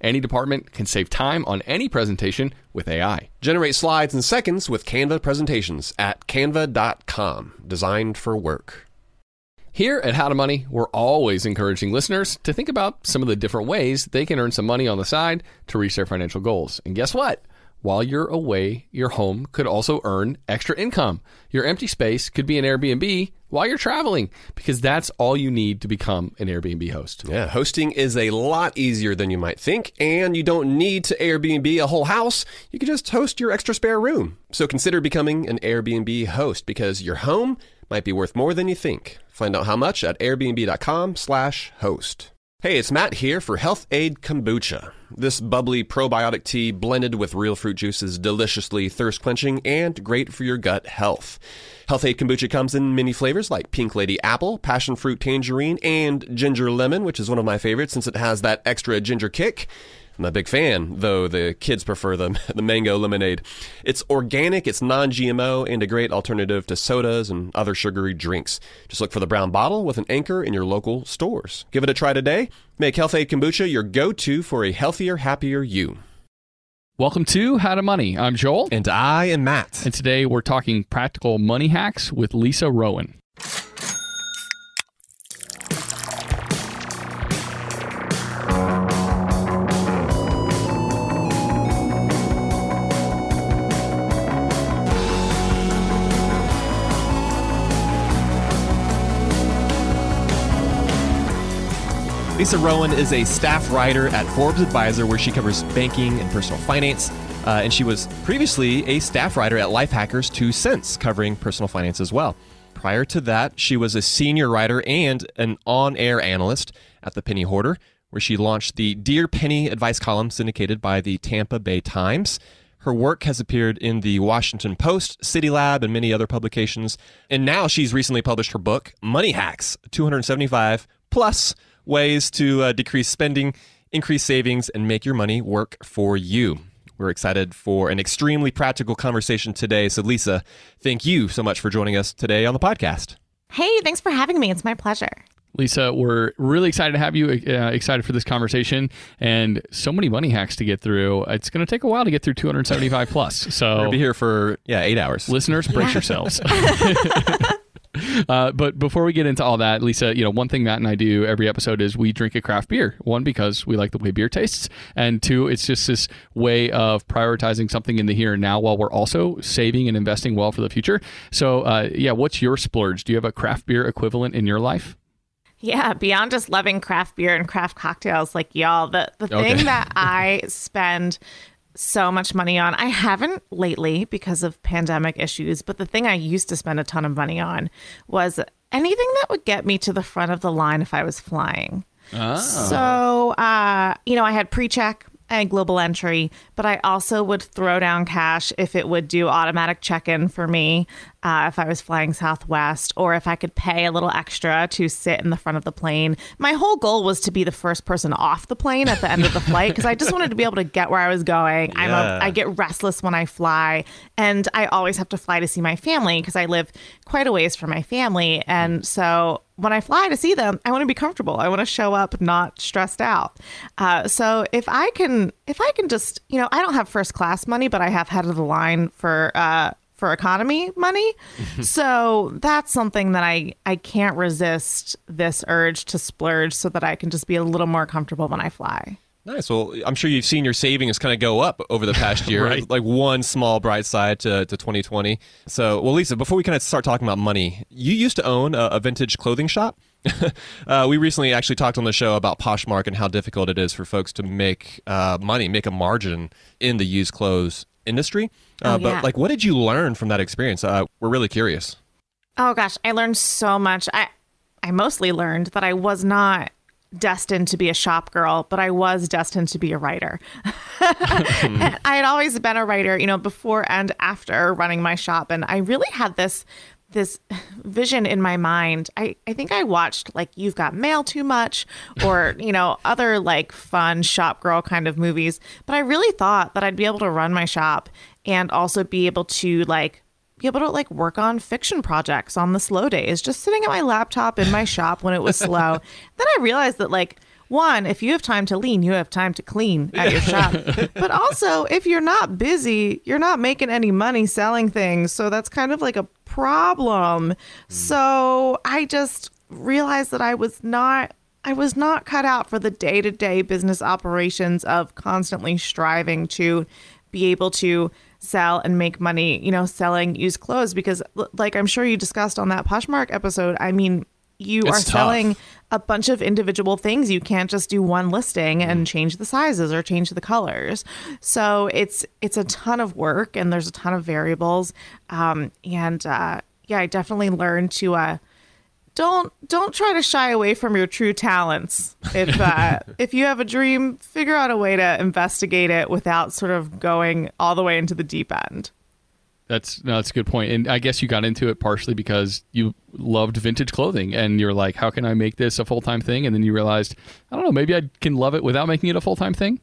Any department can save time on any presentation with AI. Generate slides in seconds with Canva presentations at canva.com, designed for work. Here at How to Money, we're always encouraging listeners to think about some of the different ways they can earn some money on the side to reach their financial goals. And guess what? While you're away, your home could also earn extra income. Your empty space could be an Airbnb while you're traveling because that's all you need to become an Airbnb host. Yeah, hosting is a lot easier than you might think, and you don't need to Airbnb a whole house. You can just host your extra spare room. So consider becoming an Airbnb host because your home might be worth more than you think. Find out how much at airbnb.com/host. Hey, it's Matt here for Health-Ade Kombucha. This bubbly probiotic tea blended with real fruit juice is deliciously thirst quenching and great for your gut health. Health-Ade Kombucha comes in many flavors like Pink Lady Apple, Passion Fruit Tangerine, and Ginger Lemon, which is one of my favorites since it has that extra ginger kick. I'm a big fan, though the kids prefer the, the mango lemonade. It's organic, it's non GMO, and a great alternative to sodas and other sugary drinks. Just look for the brown bottle with an anchor in your local stores. Give it a try today. Make Health-Ade Kombucha your go to for a healthier, happier you. Welcome to How to Money. I'm Joel. And I am Matt. And today we're talking practical money hacks with Lisa Rowan. Lisa Rowan is a staff writer at Forbes Advisor, where she covers banking and personal finance. Uh, and she was previously a staff writer at Lifehackers 2 Cents, covering personal finance as well. Prior to that, she was a senior writer and an on air analyst at The Penny Hoarder, where she launched the Dear Penny advice column syndicated by the Tampa Bay Times. Her work has appeared in the Washington Post, CityLab, and many other publications. And now she's recently published her book, Money Hacks 275 plus ways to uh, decrease spending, increase savings, and make your money work for you. We're excited for an extremely practical conversation today. So, Lisa, thank you so much for joining us today on the podcast. Hey, thanks for having me. It's my pleasure. Lisa, we're really excited to have you. Uh, excited for this conversation, and so many money hacks to get through. It's going to take a while to get through 275 plus. So we're gonna be here for yeah eight hours. Listeners, brace yeah. yourselves. Uh, but before we get into all that, Lisa, you know, one thing Matt and I do every episode is we drink a craft beer. One, because we like the way beer tastes, and two, it's just this way of prioritizing something in the here and now while we're also saving and investing well for the future. So, uh, yeah, what's your splurge? Do you have a craft beer equivalent in your life? Yeah, beyond just loving craft beer and craft cocktails like y'all, the, the okay. thing that I spend so much money on. I haven't lately because of pandemic issues, but the thing I used to spend a ton of money on was anything that would get me to the front of the line if I was flying. Oh. So, uh, you know, I had pre check and global entry, but I also would throw down cash if it would do automatic check in for me uh, if I was flying Southwest or if I could pay a little extra to sit in the front of the plane. My whole goal was to be the first person off the plane at the end of the flight because I just wanted to be able to get where I was going. Yeah. I'm a, I get restless when I fly, and I always have to fly to see my family because I live quite a ways from my family. And so when I fly to see them, I want to be comfortable. I want to show up not stressed out. Uh, so if I can, if I can just, you know, I don't have first class money, but I have head of the line for uh, for economy money. so that's something that I I can't resist this urge to splurge so that I can just be a little more comfortable when I fly. Nice. Well, I'm sure you've seen your savings kind of go up over the past year, right. like one small bright side to, to 2020. So, well, Lisa, before we kind of start talking about money, you used to own a, a vintage clothing shop. uh, we recently actually talked on the show about Poshmark and how difficult it is for folks to make uh, money, make a margin in the used clothes industry. Uh, Oh, but, like, what did you learn from that experience? Uh, we're really curious. Oh gosh, I learned so much. I I mostly learned that I was not destined to be a shop girl, but I was destined to be a writer. I had always been a writer, you know, before and after running my shop, and I really had this this vision in my mind. I, I think I watched like You've Got Mail too much or, you know, other like fun shop girl kind of movies. But I really thought that I'd be able to run my shop and also be able to like be able to like work on fiction projects on the slow days, just sitting at my laptop in my shop when it was slow. then I realized that like one, if you have time to lean, you have time to clean at your shop. but also, if you're not busy, you're not making any money selling things. So that's kind of like a problem. Hmm. So I just realized that I was not I was not cut out for the day-to-day business operations of constantly striving to be able to sell and make money, you know, selling used clothes because like I'm sure you discussed on that Poshmark episode, I mean, you It's are tough. selling a bunch of individual things. You can't just do one listing and change the sizes or change the colors. So it's it's a ton of work and there's a ton of variables. Um, and uh, yeah, I definitely learned to uh, don't don't try to shy away from your true talents. If uh, if you have a dream, figure out a way to investigate it without sort of going all the way into the deep end. That's no, that's a good point. And I guess you got into it partially because you loved vintage clothing and you're like, how can I make this a full time thing? And then you realized, I don't know, maybe I can love it without making it a full time thing.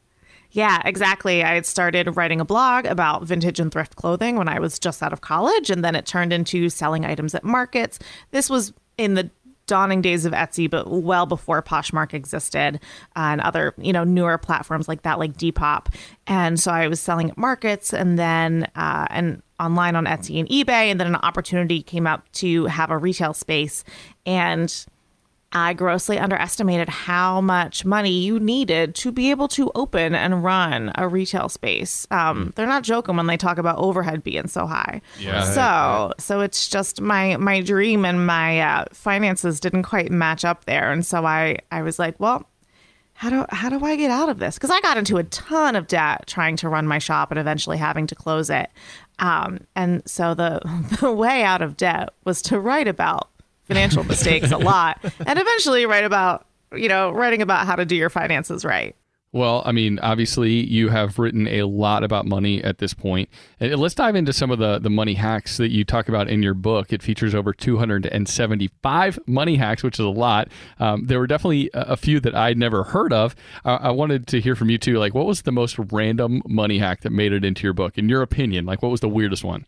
Yeah, exactly. I had started writing a blog about vintage and thrift clothing when I was just out of college, and then it turned into selling items at markets. This was in the dawning days of Etsy, but well before Poshmark existed uh, and other, you know, newer platforms like that, like Depop. And so I was selling at markets and then uh, and online on Etsy and eBay, and then an opportunity came up to have a retail space and I grossly underestimated how much money you needed to be able to open and run a retail space. Um, They're not joking when they talk about overhead being so high. Yeah. So, so it's just my my dream and my uh, finances didn't quite match up there, and so I I was like, well, how do how do I get out of this? Because I got into a ton of debt trying to run my shop and eventually having to close it. Um, and so the the way out of debt was to write about financial mistakes a lot, and eventually write about you know writing about how to do your finances right. Well, I mean, obviously, you have written a lot about money at this point. And let's dive into some of the, the money hacks that you talk about in your book. It features over 275 money hacks, which is a lot. Um, there were definitely a, a few that I'd never heard of. Uh, I wanted to hear from you too. Like, what was the most random money hack that made it into your book? In your opinion, like, what was the weirdest one?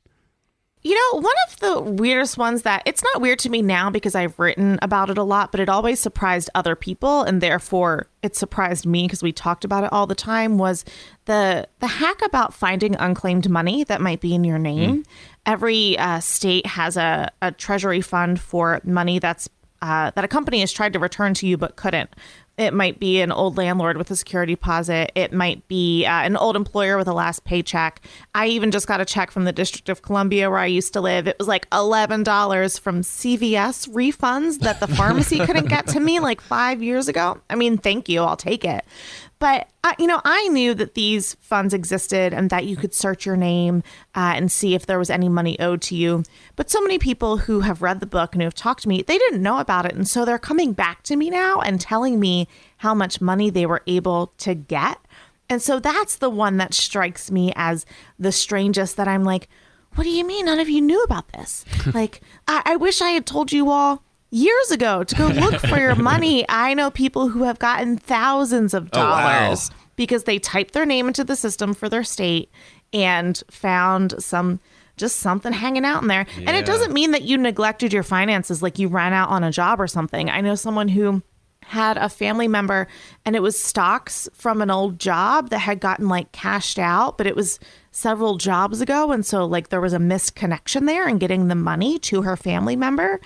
You know, one of the weirdest ones that it's not weird to me now because I've written about it a lot, but it always surprised other people and therefore it surprised me because we talked about it all the time was the the hack about finding unclaimed money that might be in your name. Every uh, state has a, a treasury fund for money that's uh, that a company has tried to return to you but couldn't. It might be an old landlord with a security deposit. It might be uh, an old employer with a last paycheck. I even just got a check from the District of Columbia where I used to live. It was like $11 from CVS refunds that the pharmacy couldn't get to me like five years ago. I mean, thank you. I'll take it. But uh, you know, I knew that these funds existed and that you could search your name uh, and see if there was any money owed to you. But so many people who have read the book and who have talked to me, they didn't know about it, and so they're coming back to me now and telling me how much money they were able to get. And so that's the one that strikes me as the strangest. That I'm like, what do you mean none of you knew about this? like, I, I wish I had told you all years ago to go look for your money. I know people who have gotten thousands of Oh, wow. dollars because they typed their name into the system for their state and found some just something hanging out in there. And it doesn't mean that you neglected your finances like you ran out on a job or something. I know someone who had a family member and it was stocks from an old job that had gotten like cashed out, but it was several jobs ago. And so, like, there was a missed connection there in getting the money to her family member.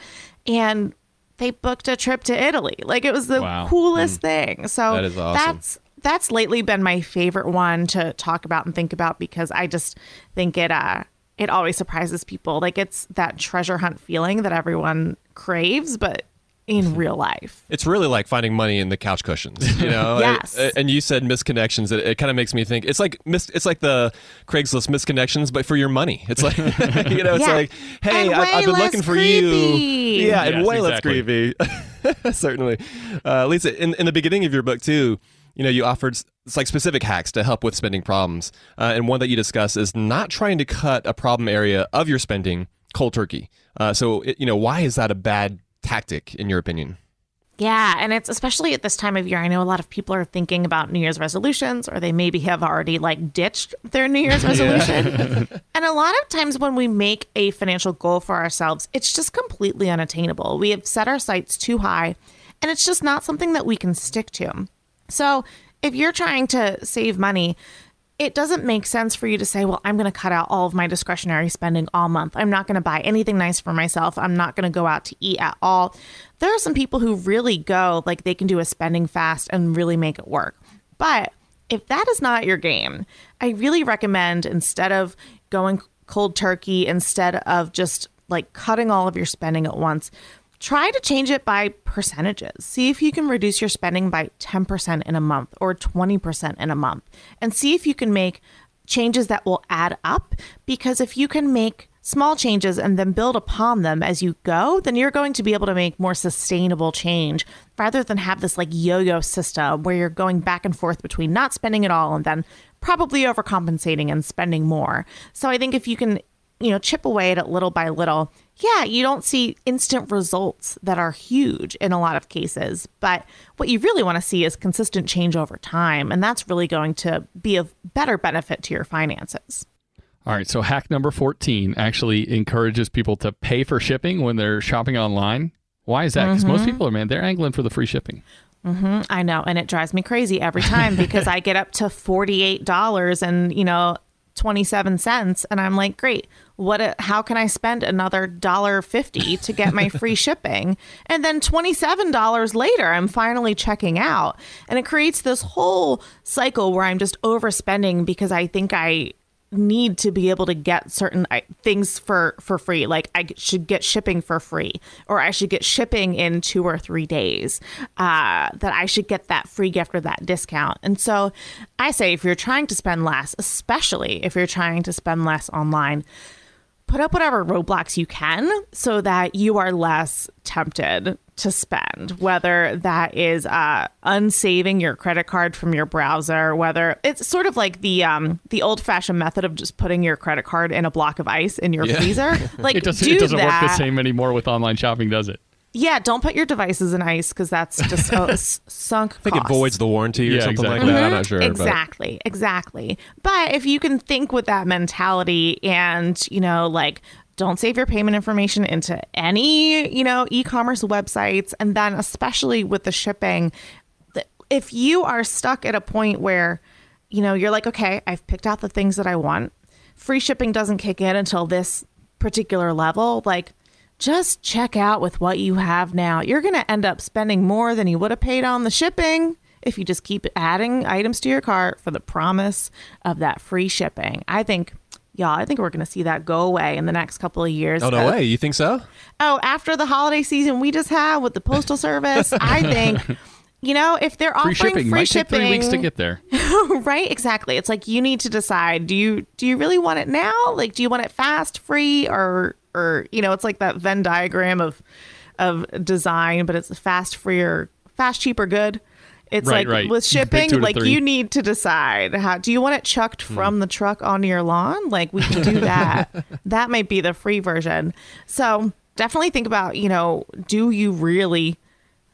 And they booked a trip to Italy. Like, it was the Wow. coolest thing. So, That is awesome. that's that's lately been my favorite one to talk about and think about because I just think it uh it always surprises people. Like it's that treasure hunt feeling that everyone craves, but in real life. It's really like finding money in the couch cushions, you know. Yes. I- and you said misconnections. It, it kind of makes me think it's like mis- it's like the Craigslist misconnections, but for your money. It's like you know, it's Yeah. like, hey, I, I've been looking for creepy. you. Yeah, and Yes, way less creepy. Certainly, uh, Lisa. In, in the beginning of your book too, you know, you offered it's like specific hacks to help with spending problems, uh, and one that you discuss is not trying to cut a problem area of your spending cold turkey. Uh, so, it, you know, why is that a bad tactic in your opinion? Yeah, and it's especially at this time of year. I know a lot of people are thinking about New Year's resolutions, or they maybe have already like ditched their New Year's resolution. and a lot of times when we make a financial goal for ourselves, it's just completely unattainable. We have set our sights too high, and it's just not something that we can stick to. So if you're trying to save money, it doesn't make sense for you to say, well, I'm going to cut out all of my discretionary spending all month. I'm not going to buy anything nice for myself. I'm not going to go out to eat at all. There are some people who really go, like, they can do a spending fast and really make it work. But if that is not your game, I really recommend instead of going cold turkey, instead of just like cutting all of your spending at once, try to change it by percentages. See if you can reduce your spending by 10% in a month or 20% in a month and see if you can make changes that will add up. Because if you can make small changes and then build upon them as you go, then you're going to be able to make more sustainable change rather than have this like yo yo system where you're going back and forth between not spending at all and then probably overcompensating and spending more. So I think if you can you know, chip away at it little by little, yeah, you don't see instant results that are huge in a lot of cases. But what you really want to see is consistent change over time. And that's really going to be of better benefit to your finances. All right, so hack number 14 actually encourages people to pay for shipping when they're shopping online. Why is that? Because most mm-hmm. people are, man, they're angling for the free shipping. Mm-hmm, I know. And it drives me crazy every time because I get up to $48 and, you know, 27 cents and I'm like, "Great. What how can I spend another dollar 50 to get my free shipping?" And then $27 later, I'm finally checking out. And it creates this whole cycle where I'm just overspending because I think I need to be able to get certain things for for free like i should get shipping for free or i should get shipping in two or three days uh, that i should get that free gift or that discount and so i say if you're trying to spend less especially if you're trying to spend less online put up whatever roadblocks you can so that you are less tempted to spend whether that is uh, unsaving your credit card from your browser whether it's sort of like the um, the old fashioned method of just putting your credit card in a block of ice in your freezer. Like It doesn't, do it doesn't that work the same anymore with online shopping, does it? Yeah don't put your devices in ice because that's just oh, a s- sunk I think it voids the warranty or Yeah, something exactly. like that. I'm mm-hmm. not sure. but- Exactly, exactly. But if you can think with that mentality and, you know, like don't save your payment information into any, you know, e-commerce websites and then especially with the shipping, if you are stuck at a point where, you know, you're like, okay, I've picked out the things that I want. Free shipping doesn't kick in until this particular level, like just check out with what you have now. You're going to end up spending more than you would have paid on the shipping if you just keep adding items to your cart for the promise of that free shipping. I think, y'all, I think we're going to see that go away in the next couple of years. Oh no Uh, way! You think so? Oh, after the holiday season we just had with the postal service, I think. You know, if they're Free offering shipping free might take shipping, three weeks to get there. right? Exactly. It's like you need to decide: do you do you really want it now? Like, do you want it fast, free, or or you know, it's like that Venn diagram of of design, but it's fast, free, or fast, cheap, or good. It's Right, like right. with shipping, like three. you need to decide how do you want it chucked hmm. from the truck onto your lawn? Like we can do that. that might be the free version. So definitely think about, you know, do you really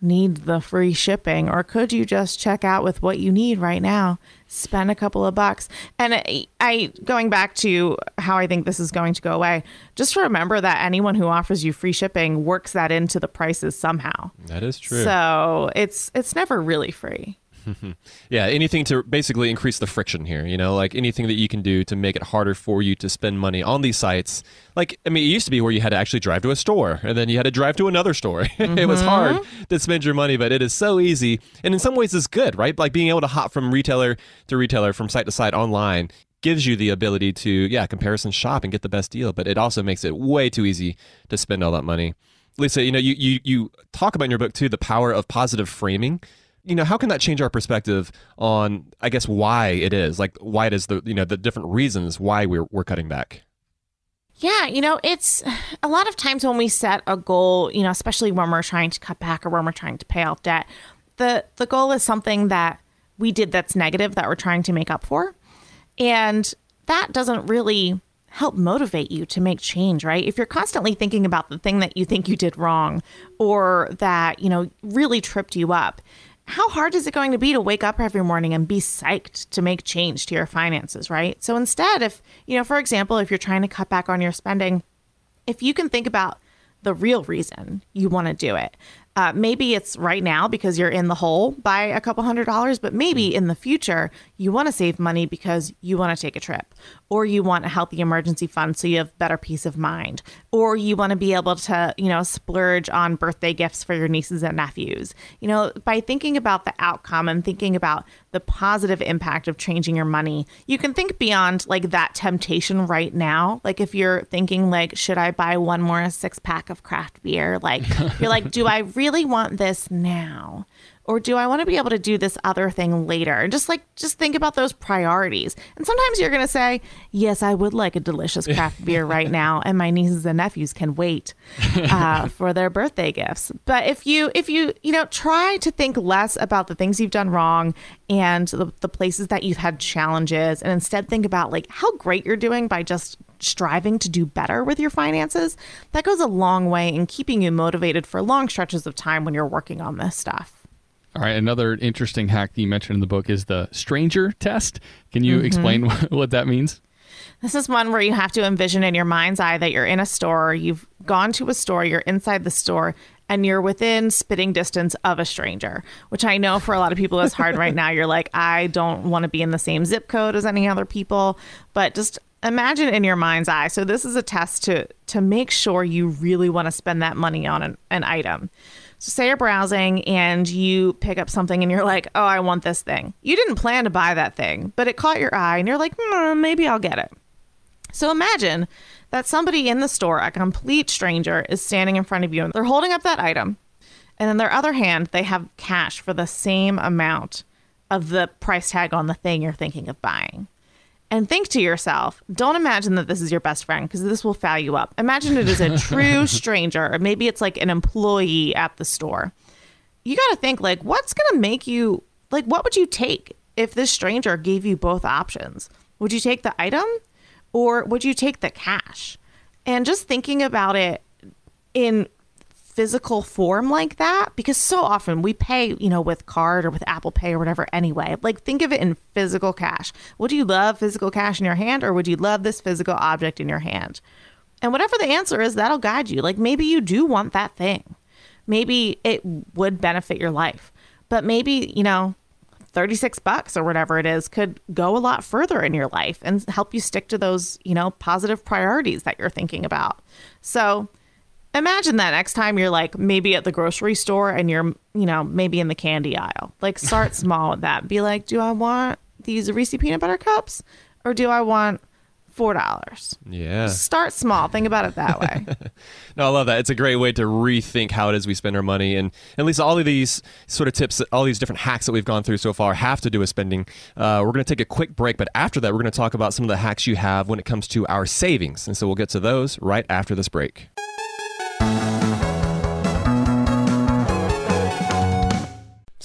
need the free shipping or could you just check out with what you need right now spend a couple of bucks? And I, I going back to how i think this is going to go away just remember that anyone who offers you free shipping works that into the prices somehow. That is true. so it's it's never really free Yeah, anything to basically increase the friction here, you know, like anything that you can do to make it harder for you to spend money on these sites. Like, I mean, it used to be where you had to actually drive to a store and then you had to drive to another store. it was hard mm-hmm. to spend your money, but it is so easy. And in some ways, it's good, right? Like being able to hop from retailer to retailer, from site to site online gives you the ability to, yeah, comparison shop and get the best deal, but it also makes it way too easy to spend all that money. Lisa, you know, you, you, you talk about in your book too the power of positive framing you know how can that change our perspective on i guess why it is like why it is the you know the different reasons why we're, we're cutting back Yeah, you know, it's a lot of times when we set a goal, you know, especially when we're trying to cut back or when we're trying to pay off debt, the the goal is something that we did that's negative that we're trying to make up for. And that doesn't really help motivate you to make change, right? If you're constantly thinking about the thing that you think you did wrong or that, you know, really tripped you up, how hard is it going to be to wake up every morning and be psyched to make change to your finances, right? So instead, if, you know, for example, if you're trying to cut back on your spending, if you can think about the real reason you want to do it, uh, maybe it's right now because you're in the hole by a couple hundred dollars, but maybe in the future you want to save money because you want to take a trip, or you want a healthy emergency fund so you have better peace of mind, or you want to be able to, you know, splurge on birthday gifts for your nieces and nephews. You know, by thinking about the outcome and thinking about the positive impact of changing your money, you can think beyond like that temptation right now. Like if you're thinking like, should I buy one more six pack of craft beer? Like you're like, do I really want this now? Or do I want to be able to do this other thing later? And just like, just think about those priorities. And sometimes you're going to say, yes, I would like a delicious craft beer right now. And my nieces and nephews can wait uh, for their birthday gifts. But if you, if you, you know, try to think less about the things you've done wrong and the, the places that you've had challenges and instead think about like how great you're doing by just striving to do better with your finances, that goes a long way in keeping you motivated for long stretches of time when you're working on this stuff. All right, another interesting hack that you mentioned in the book is the stranger test. Can you mm-hmm. explain what that means? This is one where you have to envision in your mind's eye that you're in a store, you've gone to a store, you're inside the store, and you're within spitting distance of a stranger, which I know for a lot of people is hard right now. You're like, I don't want to be in the same zip code as any other people, but just imagine in your mind's eye. So this is a test to to make sure you really want to spend that money on an, an item. So say you're browsing and you pick up something and you're like, "Oh, I want this thing." You didn't plan to buy that thing, but it caught your eye and you're like, hmm, "Maybe I'll get it." So imagine that somebody in the store, a complete stranger, is standing in front of you and they're holding up that item. And in their other hand, they have cash for the same amount of the price tag on the thing you're thinking of buying. And think to yourself, don't imagine that this is your best friend because this will foul you up. Imagine it is a true stranger, or maybe it's like an employee at the store. You got to think like, what's going to make you like, what would you take if this stranger gave you both options? Would you take the item or would you take the cash? And just thinking about it in physical form like that because so often we pay, you know, with card or with Apple Pay or whatever anyway. Like think of it in physical cash. Would you love physical cash in your hand or would you love this physical object in your hand? And whatever the answer is, that'll guide you. Like maybe you do want that thing. Maybe it would benefit your life. But maybe, you know, 36 bucks or whatever it is could go a lot further in your life and help you stick to those, you know, positive priorities that you're thinking about. So, imagine that next time you're like maybe at the grocery store and you're you know maybe in the candy aisle like start small with that be like do i want these reese peanut butter cups or do i want four dollars yeah start small think about it that way No, I love that. It's a great way to rethink how it is we spend our money. And at least all of these sort of tips, all these different hacks that we've gone through so far have to do with spending. Uh, we're going to take a quick break, but after that, we're going to talk about some of the hacks you have when it comes to our savings. And so we'll get to those right after this break.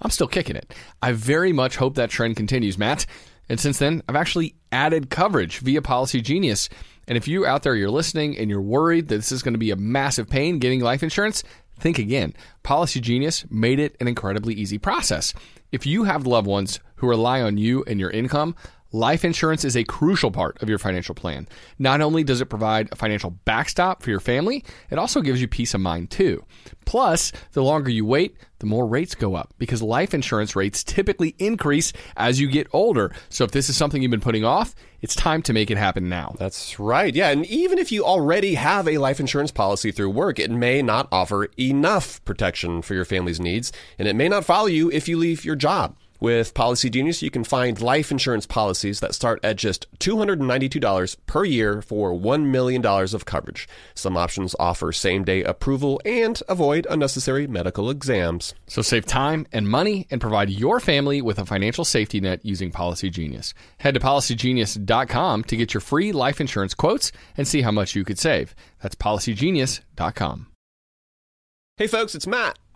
I'm still kicking it. I very much hope that trend continues, Matt. And since then, I've actually added coverage via Policygenius. And if you out there you're listening and you're worried that this is going to be a massive pain getting life insurance, think again. Policygenius made it an incredibly easy process. If you have loved ones who rely on you and your income, Life insurance is a crucial part of your financial plan. Not only does it provide a financial backstop for your family, it also gives you peace of mind too. Plus, the longer you wait, the more rates go up because life insurance rates typically increase as you get older. So if this is something you've been putting off, it's time to make it happen now. That's right. Yeah. And even if you already have a life insurance policy through work, it may not offer enough protection for your family's needs, and it may not follow you if you leave your job. With Policygenius, you can find life insurance policies that start at just $292 per year for $1 million of coverage. Some options offer same day approval and avoid unnecessary medical exams. So save time and money and provide your family with a financial safety net using Policygenius. Head to policygenius.com to get your free life insurance quotes and see how much you could save. That's policygenius.com. Hey, folks, it's Matt.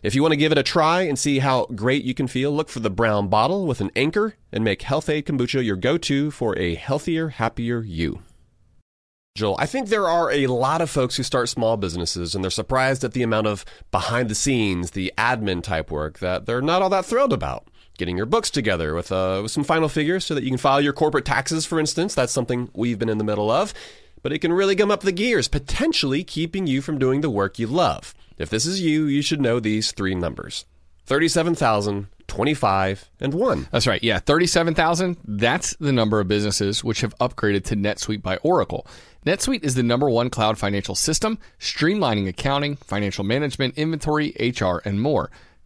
If you want to give it a try and see how great you can feel, look for the brown bottle with an anchor and make Health-Ade Kombucha your go to for a healthier, happier you. Joel, I think there are a lot of folks who start small businesses and they're surprised at the amount of behind the scenes, the admin type work that they're not all that thrilled about. Getting your books together with, uh, with some final figures so that you can file your corporate taxes, for instance. That's something we've been in the middle of. But it can really gum up the gears, potentially keeping you from doing the work you love. If this is you, you should know these three numbers 37,000, 25, and 1. That's right. Yeah, 37,000. That's the number of businesses which have upgraded to NetSuite by Oracle. NetSuite is the number one cloud financial system, streamlining accounting, financial management, inventory, HR, and more.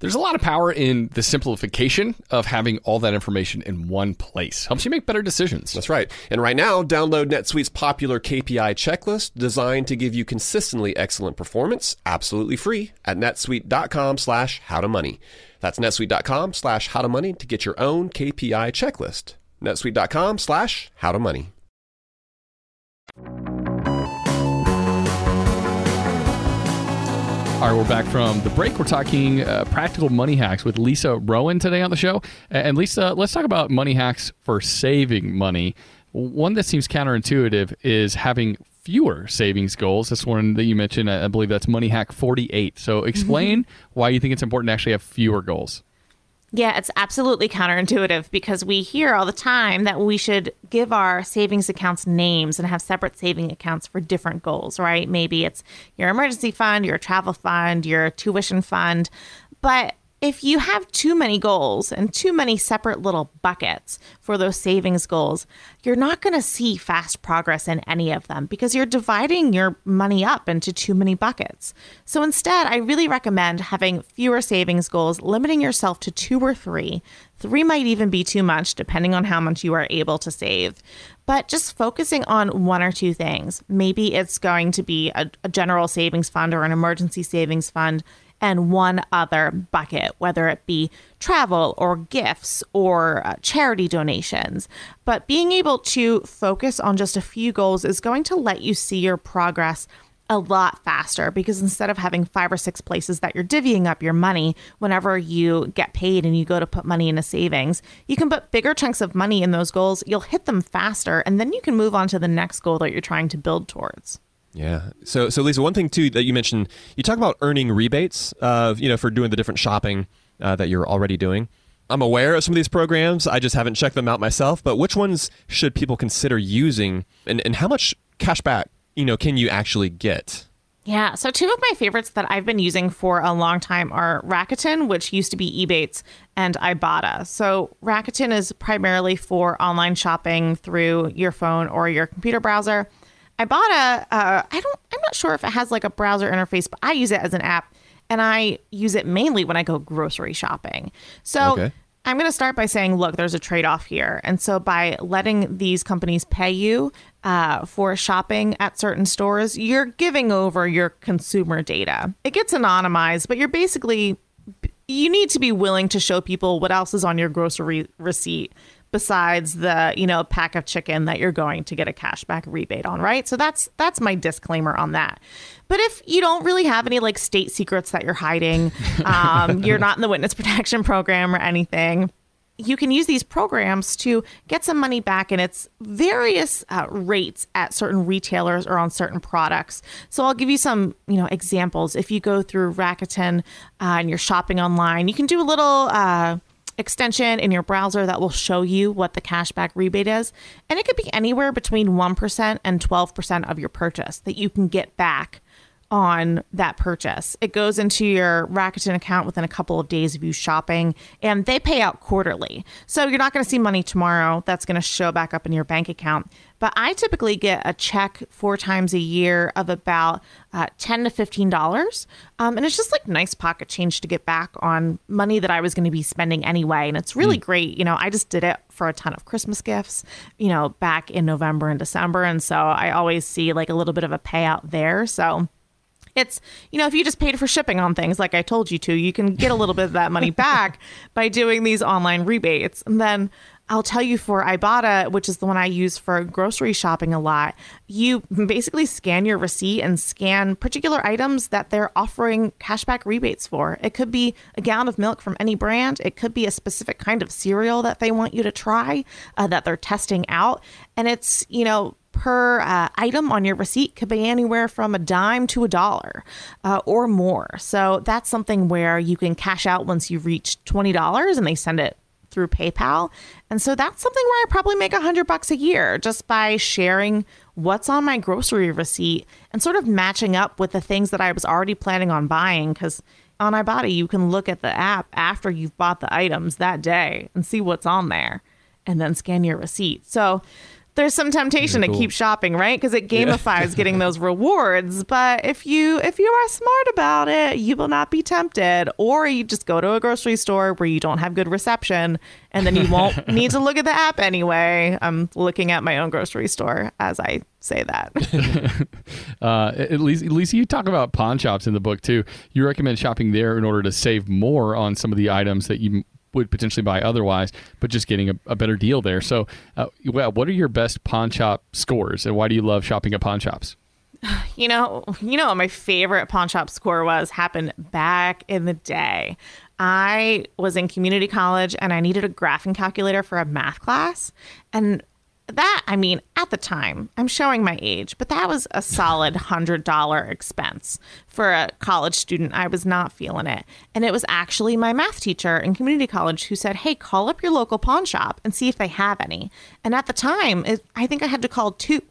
There's a lot of power in the simplification of having all that information in one place. Helps you make better decisions. That's right. And right now, download NetSuite's popular KPI checklist designed to give you consistently excellent performance, absolutely free at netsuite.com slash howtomoney. That's netsuite.com slash howtomoney to get your own KPI checklist. netsuite.com slash howtomoney. All right, we're back from the break. We're talking uh, practical money hacks with Lisa Rowan today on the show. And Lisa, let's talk about money hacks for saving money. One that seems counterintuitive is having fewer savings goals. This one that you mentioned, I believe that's Money Hack 48. So explain mm-hmm. why you think it's important to actually have fewer goals. Yeah, it's absolutely counterintuitive because we hear all the time that we should give our savings accounts names and have separate saving accounts for different goals, right? Maybe it's your emergency fund, your travel fund, your tuition fund. But if you have too many goals and too many separate little buckets for those savings goals, you're not going to see fast progress in any of them because you're dividing your money up into too many buckets. So instead, I really recommend having fewer savings goals, limiting yourself to two or three. Three might even be too much, depending on how much you are able to save. But just focusing on one or two things. Maybe it's going to be a, a general savings fund or an emergency savings fund and one other bucket, whether it be travel or gifts or uh, charity donations. But being able to focus on just a few goals is going to let you see your progress a lot faster because instead of having five or six places that you're divvying up your money whenever you get paid and you go to put money into savings, you can put bigger chunks of money in those goals. You'll hit them faster, and then you can move on to the next goal that you're trying to build towards. Yeah. So, so Lisa, one thing too that you mentioned, you talk about earning rebates, uh, you know, for doing the different shopping uh, that you're already doing. I'm aware of some of these programs. I just haven't checked them out myself. But which ones should people consider using, and, and how much cash back, you know, can you actually get? Yeah, so two of my favorites that I've been using for a long time are Rakuten, which used to be Ebates, and Ibotta. So Rakuten is primarily for online shopping through your phone or your computer browser. Ibotta. Uh, I don't. I'm not sure if it has like a browser interface, but I use it as an app, and I use it mainly when I go grocery shopping. So. Okay. I'm going to start by saying, look, there's a trade off here. And so, by letting these companies pay you uh, for shopping at certain stores, you're giving over your consumer data. It gets anonymized, but you're basically, you need to be willing to show people what else is on your grocery receipt besides the you know pack of chicken that you're going to get a cashback rebate on right? So that's that's my disclaimer on that. But if you don't really have any like state secrets that you're hiding um, you're not in the witness protection program or anything you can use these programs to get some money back and it's various uh, rates at certain retailers or on certain products. So i'll give you some you know examples. If you go through rakuten uh, and you're shopping online you can do a little uh, extension in your browser that will show you what the cashback rebate is. And it could be anywhere between 1% and 12% of your purchase that you can get back on that purchase. It goes into your Rakuten account within a couple of days of you shopping, and they pay out quarterly. So you're not going to see money tomorrow. That's going to show back up in your bank account. But I typically get a check four times a year of about uh, ten to fifteen dollars, um, and it's just like nice pocket change to get back on money that I was going to be spending anyway. And it's really mm. great. You know, I just did it for a ton of Christmas gifts. You know, back in November and December, and so I always see like a little bit of a payout there. So it's you know if you just paid for shipping on things like i told you to you can get a little bit of that money back by doing these online rebates and then I'll tell you for Ibotta, which is the one I use for grocery shopping a lot, you basically scan your receipt and scan particular items that they're offering cashback rebates for. It could be a gallon of milk from any brand, it could be a specific kind of cereal that they want you to try uh, that they're testing out. And it's, you know, per uh, item on your receipt could be anywhere from a dime to a dollar uh, or more. So that's something where you can cash out once you've reached $20 and they send it through PayPal. And so that's something where I probably make a hundred bucks a year just by sharing what's on my grocery receipt and sort of matching up with the things that I was already planning on buying. Because on Ibotta, you can look at the app after you've bought the items that day and see what's on there and then scan your receipt. So there's some temptation cool. to keep shopping, right? Because it gamifies yeah. getting those rewards. But if you if you are smart about it, you will not be tempted. Or you just go to a grocery store where you don't have good reception, and then you won't need to look at the app anyway. I'm looking at my own grocery store as I say that. uh, at least, at least you talk about pawn shops in the book too. You recommend shopping there in order to save more on some of the items that you would potentially buy otherwise, but just getting a, a better deal there. So, uh, well, what are your best pawn shop scores, and why do you love shopping at pawn shops? You know, you know, my favorite pawn shop score was happened back in the day. I was in community college and I needed a graphing calculator for a math class, and that i mean at the time i'm showing my age but that was a solid hundred dollar expense for a college student i was not feeling it and it was actually my math teacher in community college who said hey call up your local pawn shop and see if they have any and at the time it, i think i had to call two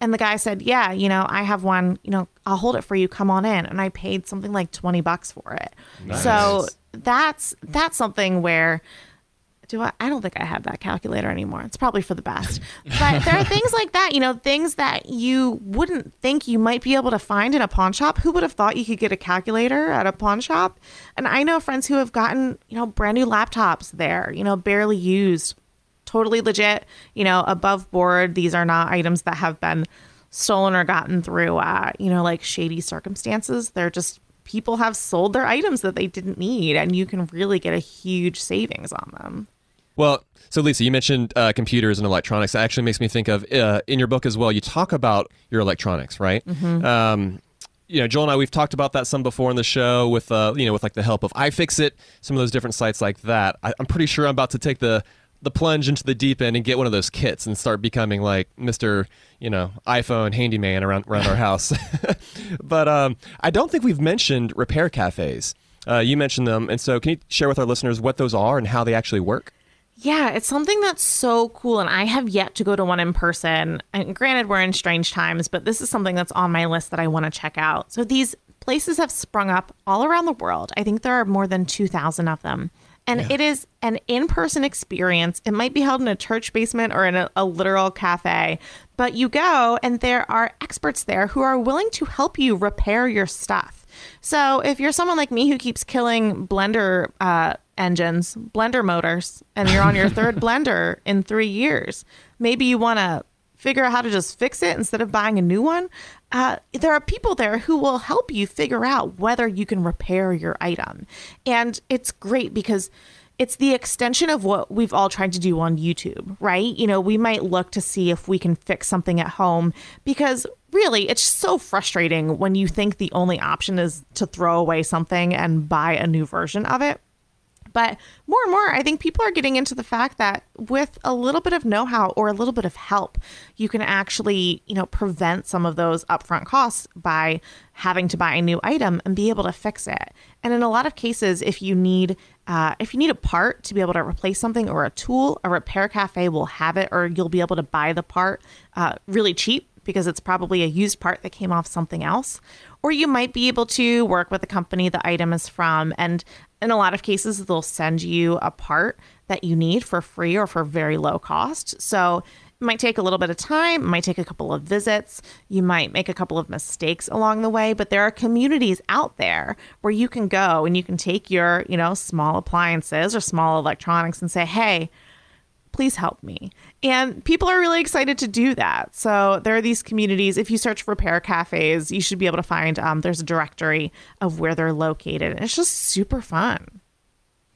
and the guy said yeah you know i have one you know I'll hold it for you. Come on in. And I paid something like 20 bucks for it. So that's that's something where do I? I don't think I have that calculator anymore. It's probably for the best. But there are things like that, you know, things that you wouldn't think you might be able to find in a pawn shop. Who would have thought you could get a calculator at a pawn shop? And I know friends who have gotten, you know, brand new laptops there, you know, barely used, totally legit, you know, above board. These are not items that have been stolen or gotten through, uh, you know, like shady circumstances. They're just people have sold their items that they didn't need, and you can really get a huge savings on them. Well, so Lisa, you mentioned uh, computers and electronics. That actually makes me think of uh, in your book as well. You talk about your electronics, right? Mm-hmm. Um, you know, Joel and I we've talked about that some before in the show with uh, you know with like the help of iFixit, some of those different sites like that. I, I'm pretty sure I'm about to take the the plunge into the deep end and get one of those kits and start becoming like Mr. You know, iPhone handyman around around our house. but um, I don't think we've mentioned repair cafes. Uh, you mentioned them, and so can you share with our listeners what those are and how they actually work? Yeah, it's something that's so cool. And I have yet to go to one in person. And granted, we're in strange times, but this is something that's on my list that I want to check out. So these places have sprung up all around the world. I think there are more than 2,000 of them. And yeah. it is an in person experience. It might be held in a church basement or in a, a, literal cafe, but you go and there are experts there who are willing to help you repair your stuff. So if you're someone like me who keeps killing blender uh, engines, blender motors, and you're on your third blender in three years. Maybe you want to figure out how to just fix it instead of buying a new one. Uh, there are people there who will help you figure out whether you can repair your item. And it's great because it's the extension of what we've all tried to do on YouTube, right? You know, we might look to see if we can fix something at home because really it's so frustrating when you think the only option is to throw away something and buy a new version of it. But more and more, I think people are getting into the fact that with a little bit of know-how or a little bit of help, you can actually, you know, prevent some of those upfront costs by having to buy a new item and be able to fix it. And in a lot of cases, if you need uh, if you need a part to be able to replace something or a tool, a repair cafe will have it, or you'll be able to buy the part uh, really cheap because it's probably a used part that came off something else. Or you might be able to work with the company the item is from and in a lot of cases, they'll send you a part that you need for free or for very low cost. So it might take a little bit of time, it might take a couple of visits, you might make a couple of mistakes along the way, but there are communities out there where you can go and you can take your, you know, small appliances or small electronics and say, "Hey, please help me. And people are really excited to do that. So there are these communities. If you search for repair cafes, you should be able to find um, there's a directory of where they're located. And it's just super fun.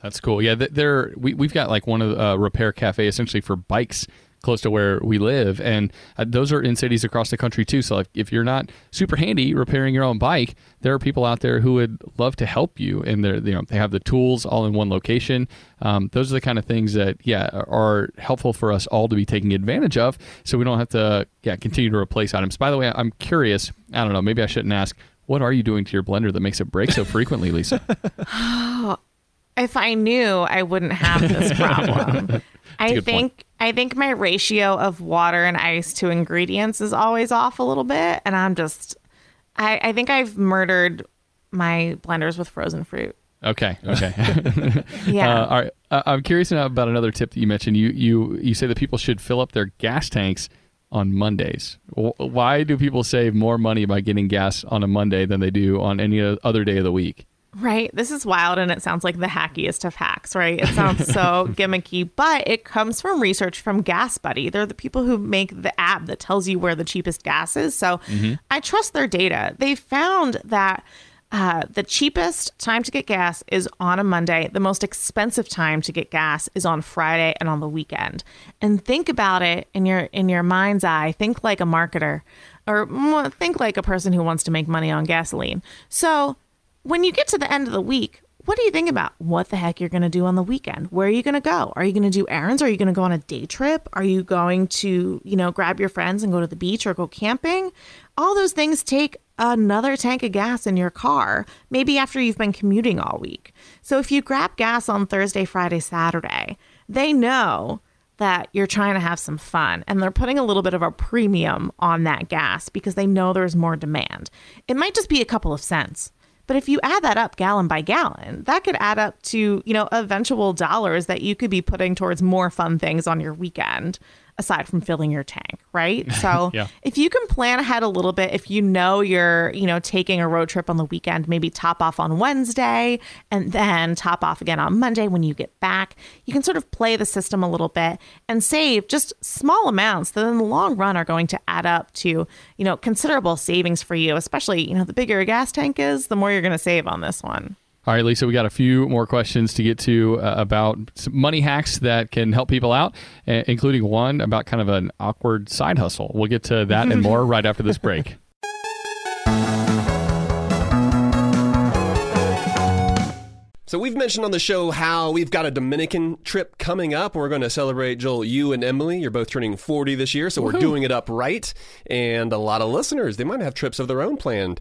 That's cool. Yeah, there we we've got like one of the uh, repair cafe essentially for bikes close to where we live, and uh, those are in cities across the country too. So if, if you're not super handy repairing your own bike, there are people out there who would love to help you, and they're, you know they have the tools all in one location. Um, those are the kind of things that yeah are helpful for us all to be taking advantage of, so we don't have to yeah continue to replace items. By the way, I'm curious. I don't know. Maybe I shouldn't ask. What are you doing to your blender that makes it break so frequently, Lisa? if I knew, I wouldn't have this problem. I think point. I think my ratio of water and ice to ingredients is always off a little bit, and I'm just I, I think I've murdered my blenders with frozen fruit. Okay. Okay. yeah. Uh, all right. Uh, I'm curious about another tip that you mentioned. You you you say that people should fill up their gas tanks on Mondays. Why do people save more money by getting gas on a Monday than they do on any other day of the week? Right. This is wild and it sounds like the hackiest of hacks, right? It sounds so gimmicky, but it comes from research from GasBuddy. They're the people who make the app that tells you where the cheapest gas is. So mm-hmm. I trust their data. They found that uh, the cheapest time to get gas is on a Monday. The most expensive time to get gas is on Friday and on the weekend. And think about it in your in your mind's eye. Think like a marketer, or think like a person who wants to make money on gasoline. So when you get to the end of the week, what do you think about what the heck you're going to do on the weekend? Where are you going to go? Are you going to do errands? Are you going to go on a day trip? Are you going to, you know, grab your friends and go to the beach or go camping? All those things take another tank of gas in your car, maybe after you've been commuting all week. So if you grab gas on Thursday, Friday, Saturday, they know that you're trying to have some fun and they're putting a little bit of a premium on that gas because they know there's more demand. It might just be a couple of cents. But if you add that up gallon by gallon, that could add up to, you know, eventual dollars that you could be putting towards more fun things on your weekend aside from filling your tank, right? So Yeah. if you can plan ahead a little bit, if you know you're, you know, taking a road trip on the weekend, maybe top off on Wednesday and then top off again on Monday when you get back, you can sort of play the system a little bit and save just small amounts that in the long run are going to add up to, you know, considerable savings for you, especially, you know, the bigger your gas tank is, the more you're going to save on this one. All right, Lisa, we got a few more questions to get to uh, about some money hacks that can help people out, uh, including one about kind of an awkward side hustle. We'll get to that and more right after this break. So we've mentioned on the show how we've got a Dominican trip coming up. We're going to celebrate Joel, you and Emily. You're both turning 40 this year, so we're doing it up right. And a lot of listeners, they might have trips of their own planned.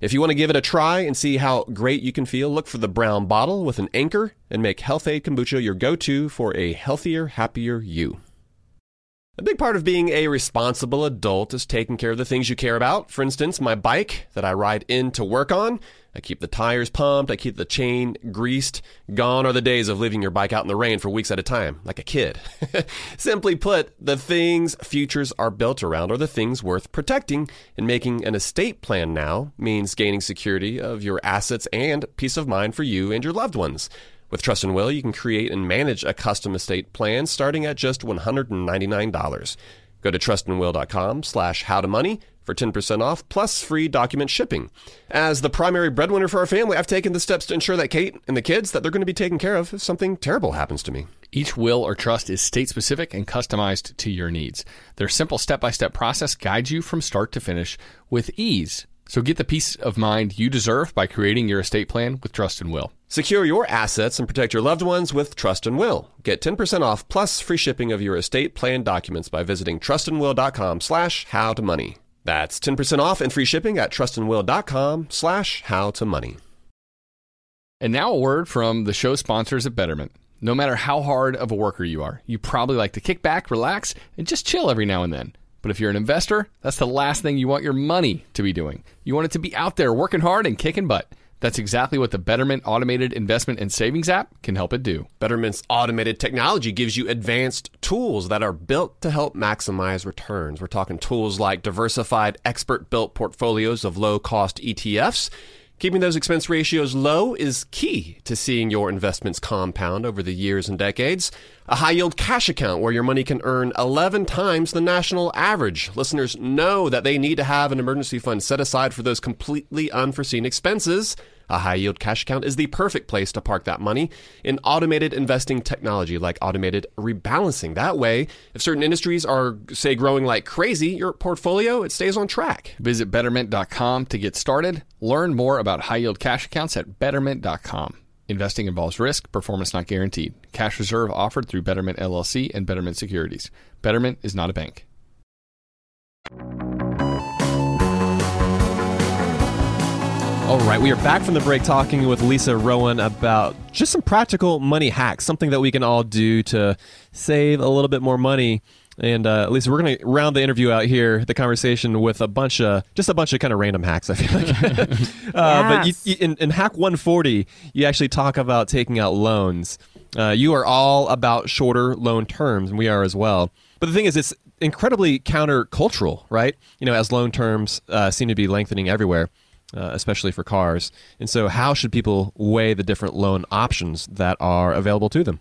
If you want to give it a try and see how great you can feel, look for the brown bottle with an anchor and make Health-Ade Kombucha your go to for a healthier, happier you. A big part of being a responsible adult is taking care of the things you care about. For instance, my bike that I ride in to work on. I keep the tires pumped, I keep the chain greased. Gone are the days of leaving your bike out in the rain for weeks at a time, like a kid. Simply put, the things futures are built around are the things worth protecting, and making an estate plan now means gaining security of your assets and peace of mind for you and your loved ones. With Trust and Will, you can create and manage a custom estate plan starting at just $199. Go to trustandwill.com slash howtomoney for 10% off plus free document shipping. As the primary breadwinner for our family, I've taken the steps to ensure that Kate and the kids that they're going to be taken care of if something terrible happens to me. Each will or trust is state specific and customized to your needs. Their simple step by step process guides you from start to finish with ease. So get the peace of mind you deserve by creating your estate plan with Trust and Will. Secure your assets and protect your loved ones with Trust and Will. Get 10% off plus free shipping of your estate plan documents by visiting trustandwill.com slash how to money. That's 10% off and free shipping at trustandwill.com slash how to money. And now a word from the show sponsors at Betterment. No matter how hard of a worker you are, you probably like to kick back, relax, and just chill every now and then. But if you're an investor, that's the last thing you want your money to be doing. You want it to be out there working hard and kicking butt. That's exactly what the Betterment automated investment and savings app can help it do. Betterment's automated technology gives you advanced tools that are built to help maximize returns. We're talking tools like diversified, expert built portfolios of low cost ETFs. Keeping those expense ratios low is key to seeing your investments compound over the years and decades. A high yield cash account where your money can earn 11 times the national average. Listeners know that they need to have an emergency fund set aside for those completely unforeseen expenses. A high yield cash account is the perfect place to park that money in automated investing technology like automated rebalancing. That way, if certain industries are, say, growing like crazy, your portfolio, it stays on track. Visit betterment.com to get started. Learn more about high yield cash accounts at betterment.com. Investing involves risk, performance not guaranteed. Cash reserve offered through Betterment LLC and Betterment Securities. Betterment is not a bank. All right, we are back from the break talking with Lisa Rowan about just some practical money hacks, something that we can all do to save a little bit more money. And uh, Lisa, we're going to round the interview out here, the conversation with a bunch of just a bunch of kind of random hacks. I feel like, uh, but you, you, in, in hack 140, you actually talk about taking out loans. Uh, you are all about shorter loan terms, and we are as well. But the thing is, it's incredibly countercultural, right? You know, as loan terms uh, seem to be lengthening everywhere uh, especially for cars. And so, how should people weigh the different loan options that are available to them?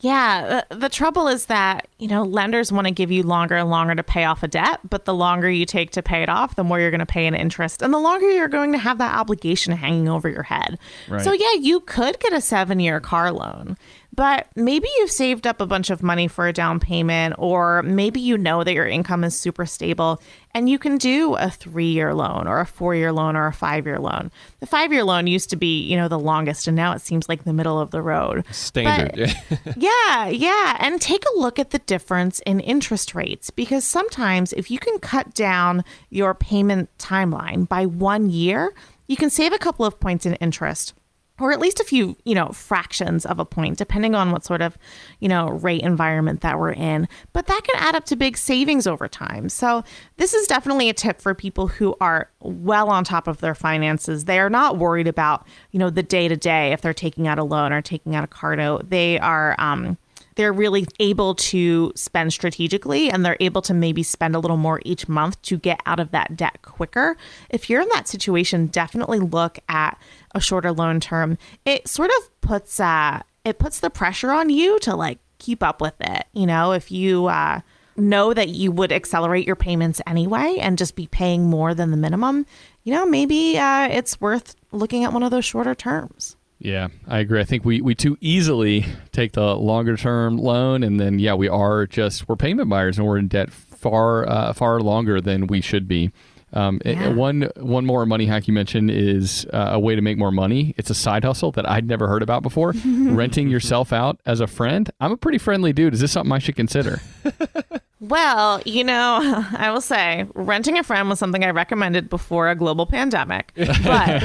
Yeah, the, the, trouble is that, you know, lenders want to give you longer and longer to pay off a debt, but the longer you take to pay it off, the more you're going to pay in interest and the longer you're going to have that obligation hanging over your head. Right. So, yeah, you could get a seven year car loan. But maybe you've saved up a bunch of money for a down payment, or maybe you know that your income is super stable and you can do a three year loan or a four year loan or a five year loan. The five year loan used to be, you know, the longest, and now it seems like the middle of the road. Standard. But, yeah, yeah. And take a look at the difference in interest rates because sometimes if you can cut down your payment timeline by one year, you can save a couple of points in interest or at least a few, you know, fractions of a point, depending on what sort of, you know, rate environment that we're in. But that can add up to big savings over time. So, this is definitely a tip for people who are well on top of their finances. They are not worried about, you know, the day to day if they're taking out a loan or taking out a car note. They are, um, they're really able to spend strategically and they're able to maybe spend a little more each month to get out of that debt quicker. If you're in that situation, definitely look at a shorter loan term. It sort of puts uh it puts the pressure on you to like keep up with it. You know, if you uh know that you would accelerate your payments anyway and just be paying more than the minimum, you know, maybe uh, it's worth looking at one of those shorter terms. Yeah, I agree. I think we, we too easily take the longer term loan, and then yeah, we are just we're payment buyers, and we're in debt far uh, far longer than we should be. Um, yeah. one one more money hack you mentioned is uh, a way to make more money. It's a side hustle that I'd never heard about before. Renting yourself out as a friend. I'm a pretty friendly dude. Is this something I should consider? Well, you know, I will say renting a friend was something I recommended before a global pandemic. But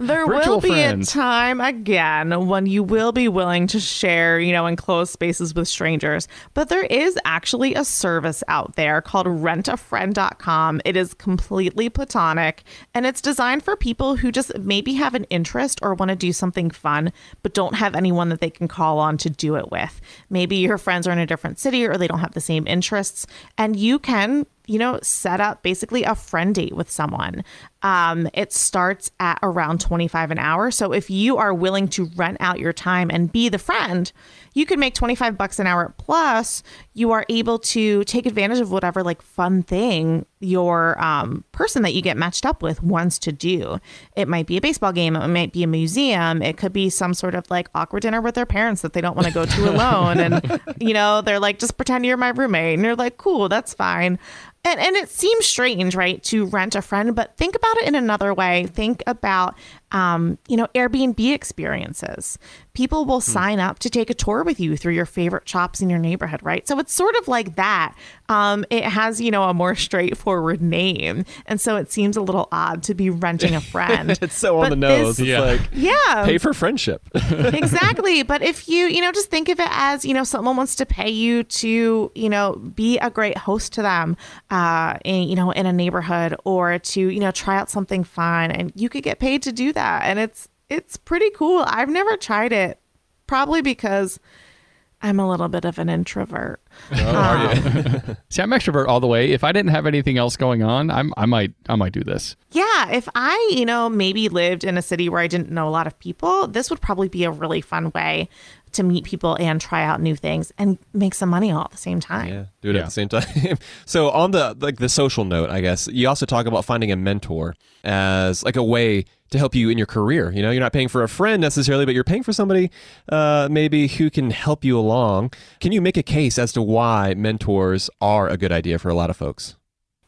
there will be friends. a time again when you will be willing to share, you know, enclosed spaces with strangers. But there is actually a service out there called rentafriend.com. It is completely platonic and it's designed for people who just maybe have an interest or want to do something fun, but don't have anyone that they can call on to do it with. Maybe your friends are in a different city or they don't have the same interests and you can you know, set up basically a friend date with someone. Um, it starts at around 25 an hour. So if you are willing to rent out your time and be the friend, you can make 25 bucks an hour plus you are able to take advantage of whatever like fun thing your um, person that you get matched up with wants to do. It might be a baseball game, it might be a museum, it could be some sort of like awkward dinner with their parents that they don't want to go to alone. and, you know, they're like, just pretend you're my roommate. And you're like, cool, that's fine. And, and it seems strange, right, to rent a friend, but think about it in another way. Think about, um, you know, Airbnb experiences. People will hmm. sign up to take a tour with you through your favorite shops in your neighborhood, right? So it's sort of like that. Um, it has, you know, a more straightforward name. And so it seems a little odd to be renting a friend. it's so on the nose. This, it's yeah. like, yeah. Pay for friendship. exactly. But if you, you know, just think of it as, you know, someone wants to pay you to, you know, be a great host to them, uh, in, you know, in a neighborhood or to, you know, try out something fun and you could get paid to do that. And it's, it's pretty cool. I've never tried it probably because I'm a little bit of an introvert. Oh, are you? Um, See, I'm extrovert all the way. If I didn't have anything else going on, I'm, I might, I might do this. Yeah, if I, you know, maybe lived in a city where I didn't know a lot of people, this would probably be a really fun way to meet people and try out new things and make some money all at the same time. Yeah, do it yeah. at the same time. so on the like the social note, I guess you also talk about finding a mentor as like a way to help you in your career. You know, you're not paying for a friend necessarily, but you're paying for somebody uh, maybe who can help you along. Can you make a case as to why mentors are a good idea for a lot of folks?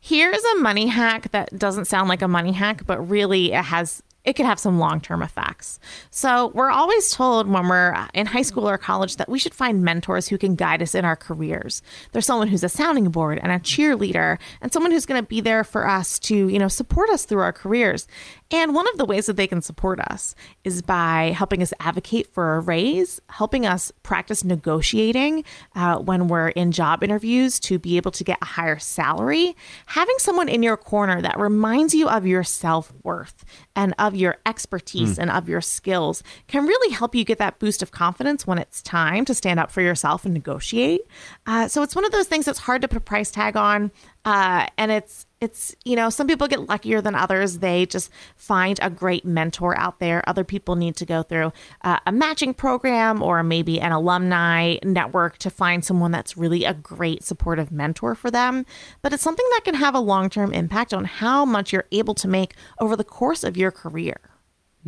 Here's a money hack that doesn't sound like a money hack, but really it has it could have some long term effects. So, we're always told when we're in high school or college that we should find mentors who can guide us in our careers. There's someone who's a sounding board and a cheerleader, and someone who's going to be there for us to, you know, support us through our careers. And one of the ways that they can support us is by helping us advocate for a raise, helping us practice negotiating uh, when we're in job interviews to be able to get a higher salary. Having someone in your corner that reminds you of your self worth and of your expertise mm. and of your skills can really help you get that boost of confidence when it's time to stand up for yourself and negotiate. Uh, so it's one of those things that's hard to put a price tag on. Uh, and it's it's you know some people get luckier than others. They just find a great mentor out there. Other people need to go through uh, a matching program or maybe an alumni network to find someone that's really a great supportive mentor for them. But it's something that can have a long-term impact on how much you're able to make over the course of your career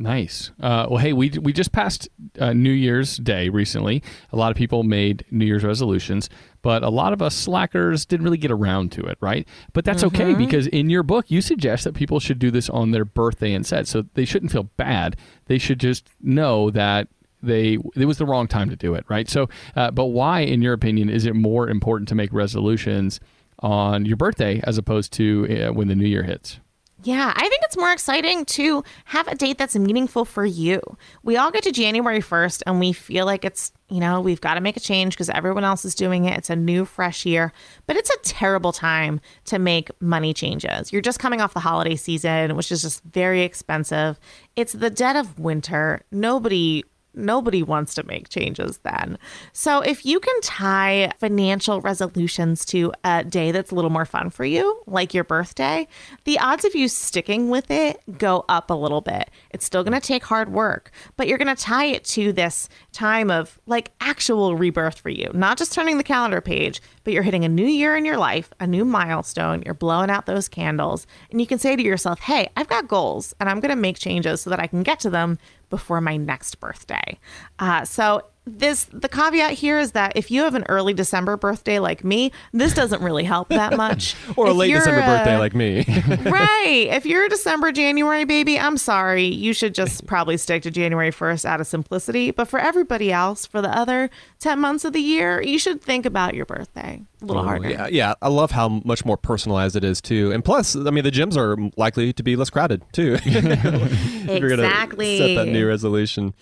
Nice. Uh, well, hey, we we just passed uh, New Year's Day recently. A lot of people made New Year's resolutions, but a lot of us slackers didn't really get around to it, right? But that's mm-hmm. okay because in your book you suggest that people should do this on their birthday instead. So they shouldn't feel bad. They should just know that they it was the wrong time to do it, right? So, uh, but why, in your opinion, is it more important to make resolutions on your birthday as opposed to uh, when the New Year hits? Yeah, I think it's more exciting to have a date that's meaningful for you. We all get to January 1st and we feel like it's, you know, we've got to make a change because everyone else is doing it. It's a new, fresh year, but it's a terrible time to make money changes. You're just coming off the holiday season, which is just very expensive. It's the dead of winter. Nobody nobody wants to make changes then. So if you can tie financial resolutions to a day that's a little more fun for you, like your birthday, the odds of you sticking with it go up a little bit. It's still going to take hard work, but you're going to tie it to this time of like actual rebirth for you, not just turning the calendar page, but you're hitting a new year in your life, a new milestone, you're blowing out those candles, and you can say to yourself, "Hey, I've got goals and I'm going to make changes so that I can get to them before my next birthday. Uh, so this the caveat here is that if you have an early December birthday like me, this doesn't really help that much. or if a late December birthday like me. right. If you're a December January baby, I'm sorry. You should just probably stick to January 1st out of simplicity. But for everybody else, for the other 10 months of the year, you should think about your birthday a little oh, harder. Yeah, yeah. I love how much more personalized it is too. And plus, I mean, the gyms are likely to be less crowded too. exactly. set that new resolution.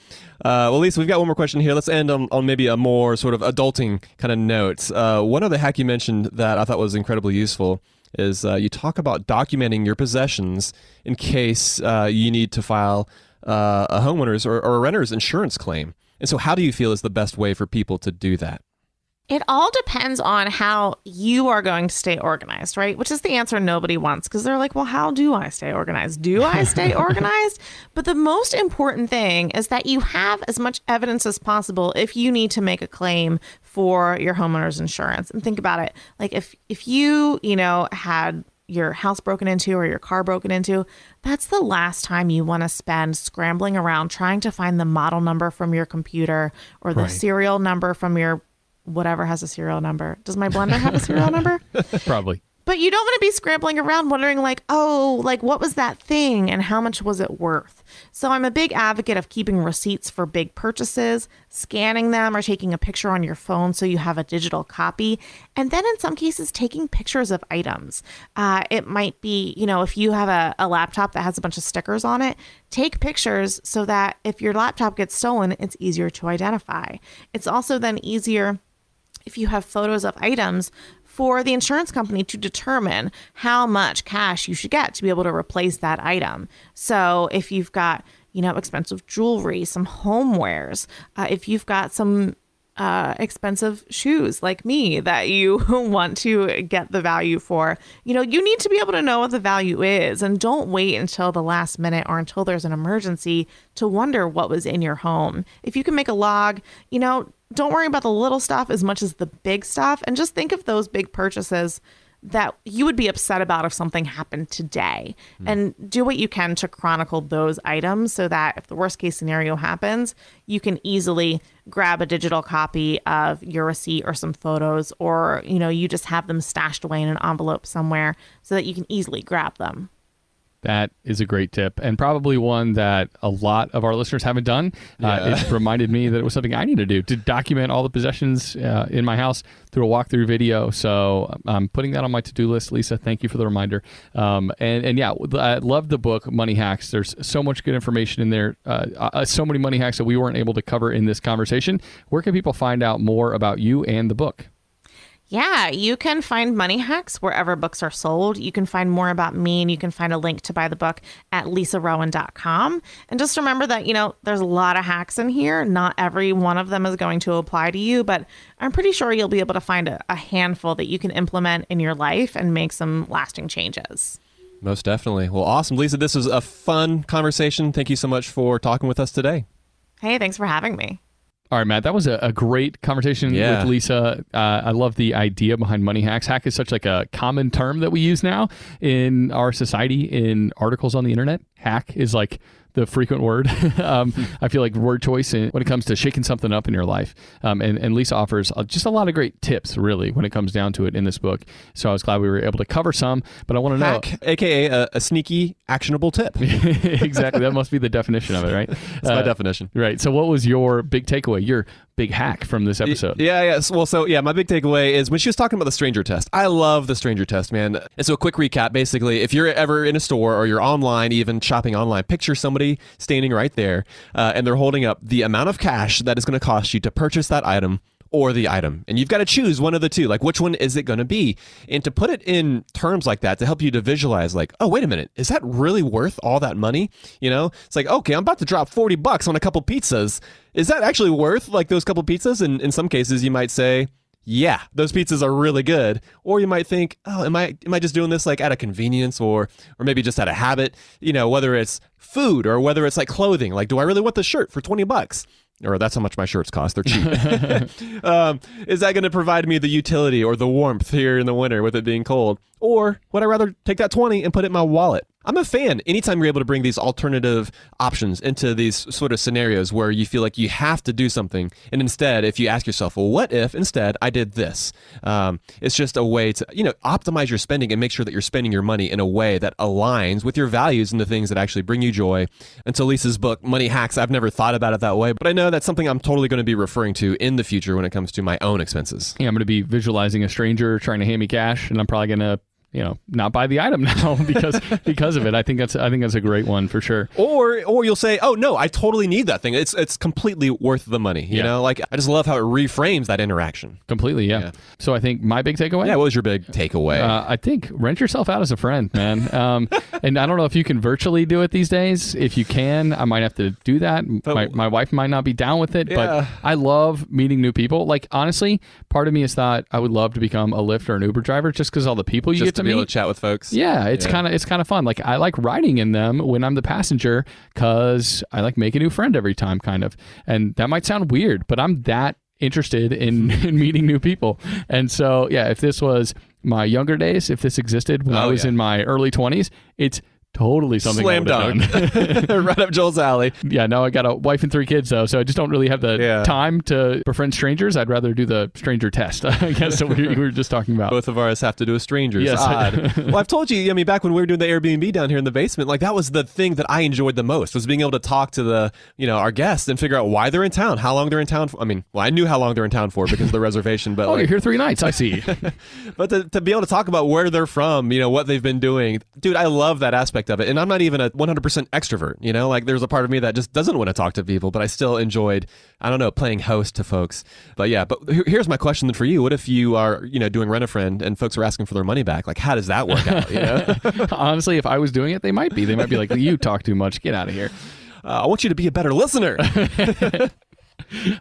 Uh, well, Lisa, we've got one more question here. Let's end on, on maybe a more sort of adulting kind of note. Uh, one other hack you mentioned that I thought was incredibly useful is uh, you talk about documenting your possessions in case uh, you need to file uh, a homeowner's or, or a renter's insurance claim. And so, how do you feel is the best way for people to do that? It all depends on how you are going to stay organized, right? Which is the answer nobody wants because they're like, well, how do I stay organized? Do I stay organized? But the most important thing is that you have as much evidence as possible if you need to make a claim for your homeowner's insurance. And think about it. Like if if you, you know, had your house broken into or your car broken into, that's the last time you want to spend scrambling around trying to find the model number from your computer or the right. serial number from your whatever has a serial number. Does my blender have a serial number? Probably. But you don't want to be scrambling around wondering, like, oh, like, what was that thing and how much was it worth? So I'm a big advocate of keeping receipts for big purchases, scanning them, or taking a picture on your phone so you have a digital copy. And then in some cases, taking pictures of items. Uh, it might be, you know, if you have a, a laptop that has a bunch of stickers on it, take pictures so that if your laptop gets stolen, it's easier to identify. It's also then easier if you have photos of items for the insurance company to determine how much cash you should get to be able to replace that item. So if you've got, you know, expensive jewelry, some homewares, uh, if you've got some uh, expensive shoes like me that you want to get the value for. You know, you need to be able to know what the value is and don't wait until the last minute or until there's an emergency to wonder what was in your home. If you can make a log, you know, don't worry about the little stuff as much as the big stuff. And just think of those big purchases that you would be upset about if something happened today. Mm. and do what you can to chronicle those items so that if the worst case scenario happens you can easily grab a digital copy of your receipt or some photos or you know you just have them stashed away in an envelope somewhere so that you can easily grab them That is a great tip, and probably one that a lot of our listeners haven't done. Uh, it reminded me that it was something I need to do to document all the possessions uh, in my house through a walkthrough video. So I'm putting that on my to-do list. Lisa, thank you for the reminder. Um, and and yeah, I love the book Money Hacks. There's so much good information in there. Uh, uh, so many money hacks that we weren't able to cover in this conversation. Where can people find out more about you and the book? Yeah, you can find Money Hacks wherever books are sold. You can find more about me and you can find a link to buy the book at lisarowan.com. And just remember that, you know, there's a lot of hacks in here. Not every one of them is going to apply to you, but I'm pretty sure you'll be able to find a, a handful that you can implement in your life and make some lasting changes. Most definitely. Well, awesome. Lisa, this was a fun conversation. Thank you so much for talking with us today. Hey, thanks for having me. All right, Matt, that was a, a great conversation Yeah. with Lisa. Uh, I love the idea behind money hacks. Hack is such like a common term that we use now in our society in articles on the internet. Hack is like the frequent word. um, I feel like word choice in, when it comes to shaking something up in your life. Um, and, and Lisa offers uh, just a lot of great tips, really, when it comes down to it in this book. So I was glad we were able to cover some. But I want to know Hack, aka a, a sneaky, actionable tip. Exactly. That must be the definition of it, right? my Uh, definition. Right. So, what was your big takeaway? Your big hack from this episode? Yeah, yeah. Well, so yeah, my big takeaway is when she was talking about the stranger test. I love the stranger test, man. And so, a quick recap basically, if you're ever in a store or you're online, even shopping online, picture somebody standing right there uh, and they're holding up the amount of cash that is going to cost you to purchase that item or the item. And you've got to choose one of the two. Like, which one is it going to be? And to put it in terms like that, to help you to visualize, like, oh, wait a minute, is that really worth all that money? You know, it's like, okay, I'm about to drop 40 bucks on a couple pizzas. Is that actually worth like those couple pizzas? And in some cases, you might say, yeah, those pizzas are really good. Or you might think, oh, am I am I just doing this like out of convenience or or maybe just out of habit? You know, whether it's food or whether it's like clothing. Like, do I really want this shirt for 20 bucks? Or that's how much my shirts cost. They're cheap. um, is that going to provide me the utility or the warmth here in the winter with it being cold? Or would I rather take that 20 and put it in my wallet? I'm a fan. Anytime you're able to bring these alternative options into these sort of scenarios where you feel like you have to do something, and instead, if you ask yourself, well, what if instead I did this? Um, it's just a way to, you know, optimize your spending and make sure that you're spending your money in a way that aligns with your values and the things that actually bring you joy. And Until Lisa's book, Money Hacks, I've never thought about it that way, but I know that's something I'm totally going to be referring to in the future when it comes to my own expenses. Yeah, I'm going to be visualizing a stranger trying to hand me cash, and I'm probably going to, you know, not buy the item now because because of it. I think that's I think that's a great one for sure. Or or you'll say, "Oh no, I totally need that thing. It's it's completely worth the money." You Yeah. know, like I just love how it reframes that interaction. Completely, yeah. Yeah. So I think my big takeaway. Yeah, what was your big takeaway? Uh, I think rent yourself out as a friend, man. Um, and I don't know if you can virtually do it these days. If you can, I might have to do that. my, my wife might not be down with it, Yeah. but I love meeting new people. Like honestly, part of me has thought I would love to become a Lyft or an Uber driver just because all the people you just get to be meet. able to chat with folks. Yeah, it's Yeah. kind of it's kind of fun. Like I like riding in them when I'm the passenger because I like make a new friend every time, kind of. And that might sound weird, but I'm that interested in, in meeting new people. And so, yeah, if this was my younger days, if this existed when I Oh, was yeah. in my early 20s, it's totally something Slam dunk. right up Joel's alley. yeah, now I got a wife and three kids though, so I just don't really have the Yeah. time to befriend strangers. I'd rather do the stranger test. I guess that we, we were just talking about. Both of ours have to do a stranger Yes. Odd. well, I've told you. I mean, back when we were doing the Airbnb down here in the basement, like that was the thing that I enjoyed the most was being able to talk to the, you know, our guests and figure out why they're in town, how long they're in town. For. I mean, well, I knew how long they're in town for because of the reservation, but Oh, like, you're here three nights. I see. But to, to be able to talk about where they're from, you know, what they've been doing, dude, I love that aspect of it. And I'm not even a 100% extrovert, you know, like there's a part of me that just doesn't want to talk to people, but I still enjoyed, I don't know, playing host to folks. But yeah, but here's my question then for you. What if you are, you know, doing rent a friend and folks are asking for their money back? Like, how does that work out? You know, Honestly, if I was doing it, they might be. They might be like, "You talk too much. Get out of here." uh, I want you to be a better listener.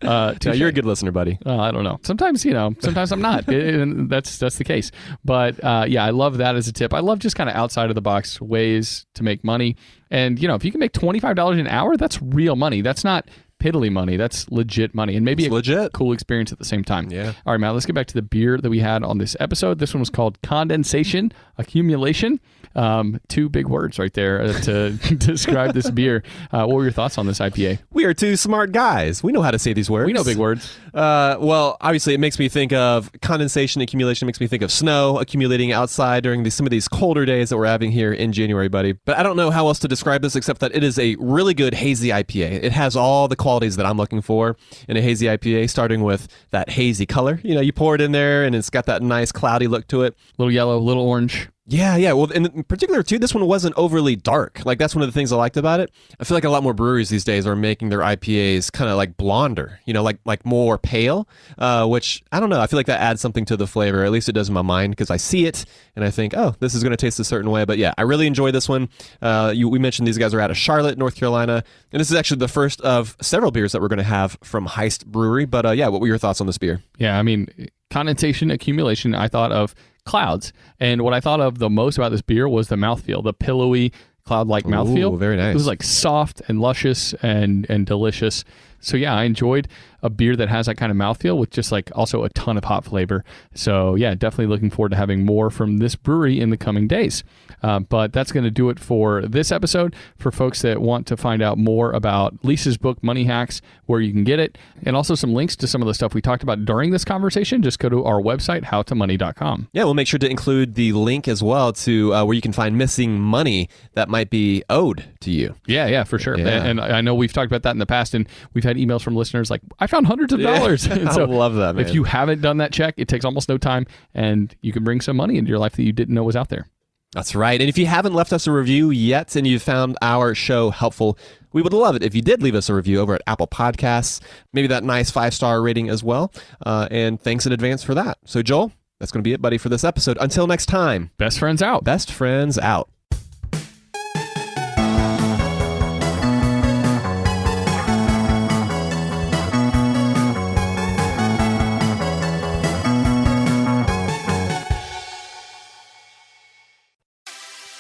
Uh, no, you're a good listener, buddy. Well, I don't know. Sometimes you know. Sometimes I'm not. It- and that's that's the case. But uh, yeah, I love that as a tip. I love just kind of outside of the box ways to make money. And you know, if you can make twenty five dollars an hour, that's real money. That's not piddly money. That's legit money, and maybe It's a legit. cool experience at the same time. Yeah. All right, Matt. Let's get back to the beer that we had on this episode. This one was called Condensation Accumulation. Um, two big words right there uh, to describe this beer. Uh, what were your thoughts on this IPA? We are two smart guys. We know how to say these words. We know big words. Uh, well, obviously, it makes me think of condensation accumulation. It makes me think of snow accumulating outside during the, some of these colder days that we're having here in January, buddy. But I don't know how else to describe this except that it is a really good hazy IPA. It has all the qualities that I'm looking for in a hazy IPA, starting with that hazy color. You know, you pour it in there and it's got that nice cloudy look to it. Little yellow, little orange. Yeah, yeah. Well, in particular, too, this one wasn't overly dark. Like, that's one of the things I liked about it. I feel like a lot more breweries these days are making their IPAs kind of like blonder, you know, like like more pale, uh, which I don't know. I feel like that adds something to the flavor. At least it does in my mind because I see it and I think, oh, this is going to taste a certain way. But yeah, I really enjoy this one. Uh, you, we mentioned these guys are out of Charlotte, North Carolina. And this is actually the first of several beers that we're going to have from Heist Brewery. But uh, yeah, what were your thoughts on this beer? Yeah, I mean, condensation accumulation, I thought of clouds. And what I thought of the most about this beer was the mouthfeel, the pillowy cloud-like mouthfeel. Ooh, very nice. It was like soft and luscious and and delicious. So yeah, I enjoyed a beer that has that kind of mouthfeel with just like also a ton of hot flavor. So yeah, definitely looking forward to having more from this brewery in the coming days. Uh, but that's going to do it for this episode. For folks that want to find out more about Lisa's book, Money Hacks, where you can get it, and also some links to some of the stuff we talked about during this conversation, just go to our website, howtomoney.com. Yeah, we'll make sure to include the link as well to uh, where you can find missing money that might be owed to you. Yeah, yeah, for sure. Yeah. And, and I know we've talked about that in the past, and we've had emails from listeners like, I found hundreds of dollars. And I love that, man. If you haven't done that check, it takes almost no time, and you can bring some money into your life that you didn't know was out there. That's right. And if you haven't left us a review yet and you found our show helpful, we would love it if you did leave us a review over at Apple Podcasts, maybe that nice five star rating as well. Uh, and thanks in advance for that. So, Joel, that's going to be it, buddy, for this episode. Until next time, Best friends out. best friends out.